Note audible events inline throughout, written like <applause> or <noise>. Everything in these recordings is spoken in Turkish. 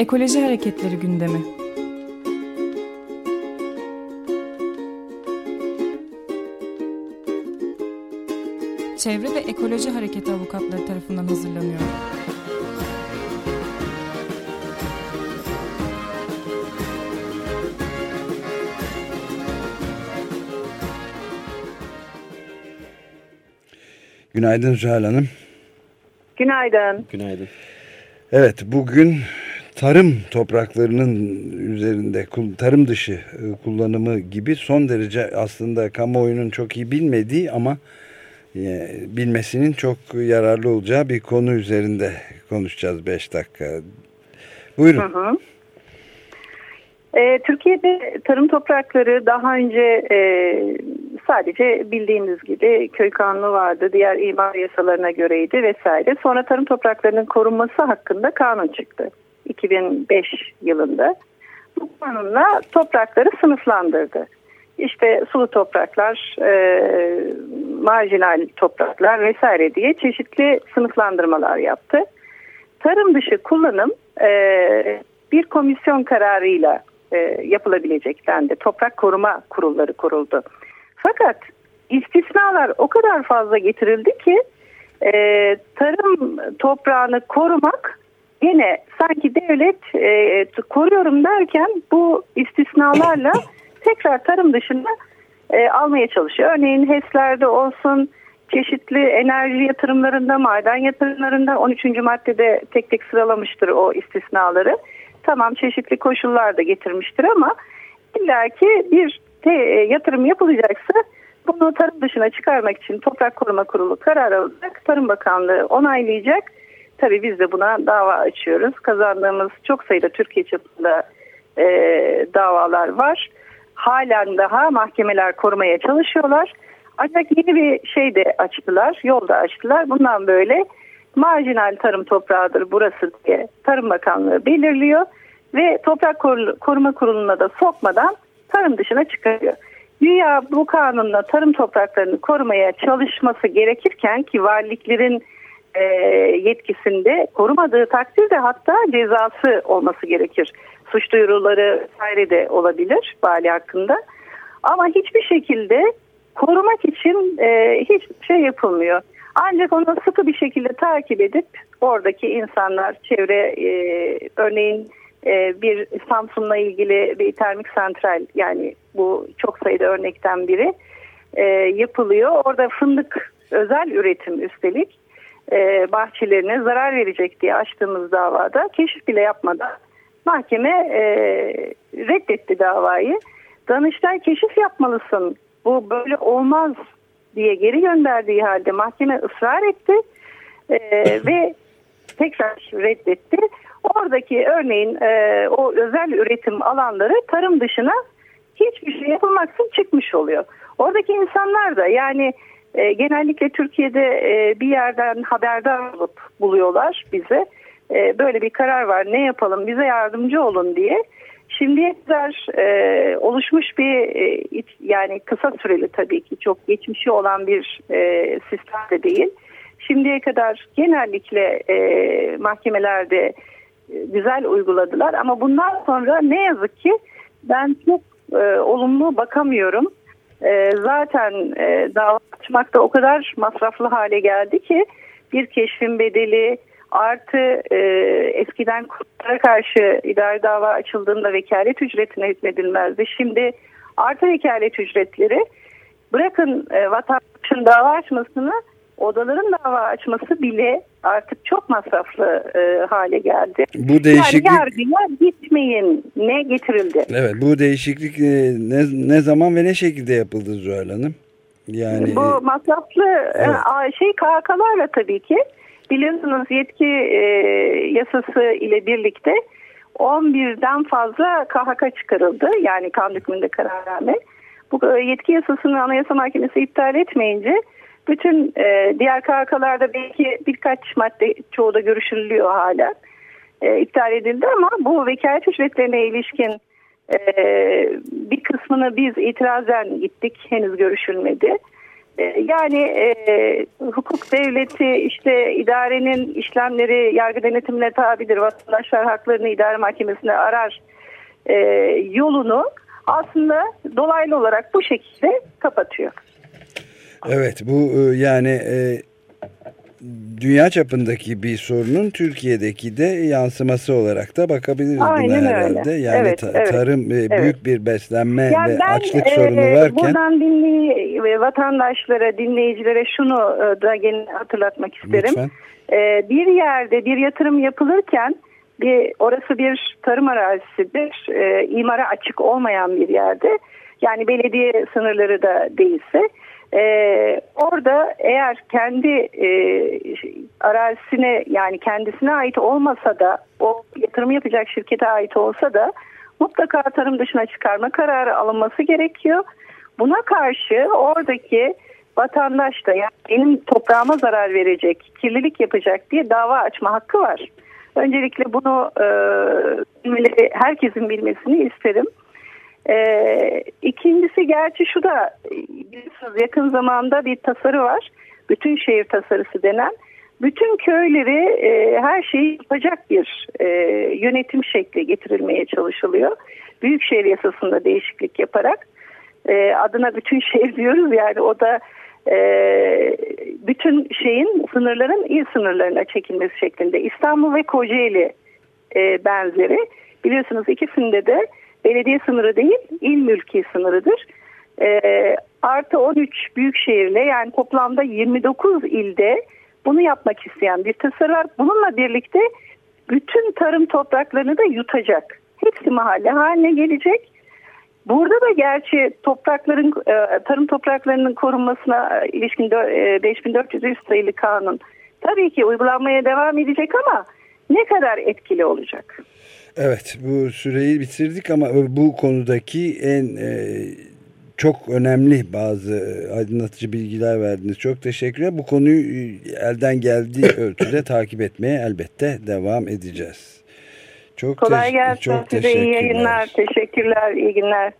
Ekoloji Hareketleri gündemi. Çevre ve Ekoloji Hareketi avukatları tarafından hazırlanıyor. Günaydın Zuhal Hanım. Günaydın. Günaydın. Evet bugün tarım topraklarının üzerinde tarım dışı e, kullanımı gibi son derece aslında kamuoyunun çok iyi bilmediği ama e, bilmesinin çok yararlı olacağı bir konu üzerinde konuşacağız 5 dakika. Buyurun. Hı hı. E, Türkiye'de tarım toprakları daha önce sadece bildiğiniz gibi köy kanunu vardı, diğer imar yasalarına göreydi vesaire. Sonra tarım topraklarının korunması hakkında kanun çıktı 2005 yılında. Bu kanunla toprakları sınıflandırdı. İşte sulu topraklar, e, marjinal topraklar vesaire diye çeşitli sınıflandırmalar yaptı. Tarım dışı kullanım e, bir komisyon kararıyla e, yapılabilecek dendi. Toprak koruma kurulları kuruldu. Fakat istisnalar o kadar fazla getirildi ki e, tarım toprağını korumak yine sanki devlet e, koruyorum derken bu istisnalarla <laughs> tekrar tarım dışında e, almaya çalışıyor. Örneğin HES'lerde olsun çeşitli enerji yatırımlarında, maden yatırımlarında 13. maddede tek tek sıralamıştır o istisnaları. Tamam çeşitli koşullar da getirmiştir ama illaki bir te, e, yatırım yapılacaksa bunu tarım dışına çıkarmak için Toprak Koruma Kurulu karar alacak. Tarım Bakanlığı onaylayacak. Tabii biz de buna dava açıyoruz. Kazandığımız çok sayıda Türkiye çapında e, davalar var. Halen daha mahkemeler korumaya çalışıyorlar. Ancak yeni bir şey de açtılar, yol da açtılar. Bundan böyle marjinal tarım toprağıdır burası diye Tarım Bakanlığı belirliyor ve Toprak Koruma Kurulu'na da sokmadan tarım dışına çıkarıyor. Dünya bu kanunla tarım topraklarını korumaya çalışması gerekirken ki valiliklerin e, yetkisinde korumadığı takdirde hatta cezası olması gerekir. Suç duyuruları vesaire de olabilir vali hakkında. Ama hiçbir şekilde korumak için e, hiçbir şey yapılmıyor. Ancak onu sıkı bir şekilde takip edip oradaki insanlar, çevre e, örneğin e, bir Samsun'la ilgili bir termik santral yani bu çok sayıda örnekten biri e, yapılıyor. Orada fındık özel üretim üstelik e, bahçelerine zarar verecek diye açtığımız davada keşif bile yapmadan mahkeme e, reddetti davayı. Danıştay keşif yapmalısın bu böyle olmaz diye geri gönderdiği halde mahkeme ısrar etti e, <laughs> ve tekrar reddetti. Oradaki örneğin e, o özel üretim alanları tarım dışına hiçbir şey yapılmaksın çıkmış oluyor. Oradaki insanlar da yani e, genellikle Türkiye'de e, bir yerden haberdar olup buluyorlar bize. E, böyle bir karar var ne yapalım bize yardımcı olun diye. Şimdiye kadar e, oluşmuş bir e, yani kısa süreli tabii ki çok geçmişi olan bir e, sistem de değil. Şimdiye kadar genellikle e, mahkemelerde e, güzel uyguladılar ama bundan sonra ne yazık ki ben çok e, olumlu bakamıyorum. E, zaten e, dava açmak da o kadar masraflı hale geldi ki bir keşfin bedeli artı e, eskiden kurtlara karşı idari dava açıldığında vekalet ücretine hükmedilmezdi. Şimdi artı vekalet ücretleri bırakın e, vatandaşın dava açmasını odaların dava açması bile artık çok masraflı e, hale geldi. Bu değişiklik... Yani yargıya gitmeyin ne getirildi? Evet bu değişiklik e, ne, ne zaman ve ne şekilde yapıldı Zuhal Hanım? Yani... Bu masraflı e, evet. şey KHK'larla tabii ki. Biliyorsunuz yetki e, yasası ile birlikte 11'den fazla KHK çıkarıldı. Yani kanun hükmünde kararname. Bu yetki yasasını Anayasa Mahkemesi iptal etmeyince bütün e, diğer KHK'larda belki birkaç madde çoğu da görüşülüyor hala. E, iptal edildi ama bu vekalet ücretlerine ilişkin e, bir kısmını biz itirazen gittik. Henüz görüşülmedi. E, yani e, hukuk devleti işte idarenin işlemleri yargı denetimine tabidir. Vatandaşlar haklarını idare mahkemesinde arar e, yolunu aslında dolaylı olarak bu şekilde kapatıyor. Evet bu e, yani e, dünya çapındaki bir sorunun Türkiye'deki de yansıması olarak da bakabiliriz Aynen buna herhalde. Yani evet, ta evet, tarım evet. büyük bir beslenme yani ve ben, açlık e, sorunu varken buradan dinley vatandaşlara, dinleyicilere şunu e, da gene hatırlatmak isterim. Lütfen. E, bir yerde bir yatırım yapılırken bir orası bir tarım arazisidir. E, imara açık olmayan bir yerde. Yani belediye sınırları da değilse ee, orada eğer kendi e, arazisine yani kendisine ait olmasa da o yatırım yapacak şirkete ait olsa da mutlaka tarım dışına çıkarma kararı alınması gerekiyor. Buna karşı oradaki vatandaş da yani benim toprağıma zarar verecek, kirlilik yapacak diye dava açma hakkı var. Öncelikle bunu e, herkesin bilmesini isterim. Ee, ikincisi gerçi şu da biliyorsunuz yakın zamanda bir tasarı var. Bütün şehir tasarısı denen. Bütün köyleri e, her şeyi yapacak bir e, yönetim şekli getirilmeye çalışılıyor. Büyükşehir yasasında değişiklik yaparak e, adına bütün <laughs> şehir diyoruz yani o da e, bütün şeyin sınırların il sınırlarına çekilmesi şeklinde. İstanbul ve Kocaeli e, benzeri biliyorsunuz ikisinde de belediye sınırı değil il mülki sınırıdır. E, artı 13 büyük şehirle yani toplamda 29 ilde bunu yapmak isteyen bir tasarı var. Bununla birlikte bütün tarım topraklarını da yutacak. Hepsi mahalle haline gelecek. Burada da gerçi toprakların e, tarım topraklarının korunmasına ilişkin 5400 e, sayılı kanun tabii ki uygulanmaya devam edecek ama ne kadar etkili olacak? Evet bu süreyi bitirdik ama bu konudaki en e, çok önemli bazı e, aydınlatıcı bilgiler verdiniz. Çok teşekkürler. Bu konuyu e, elden geldiği <laughs> ölçüde takip etmeye elbette devam edeceğiz. Çok Kolay gelsin. Çok Size iyi yayınlar. Teşekkürler. İyi günler.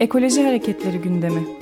Ekoloji Hareketleri gündemi.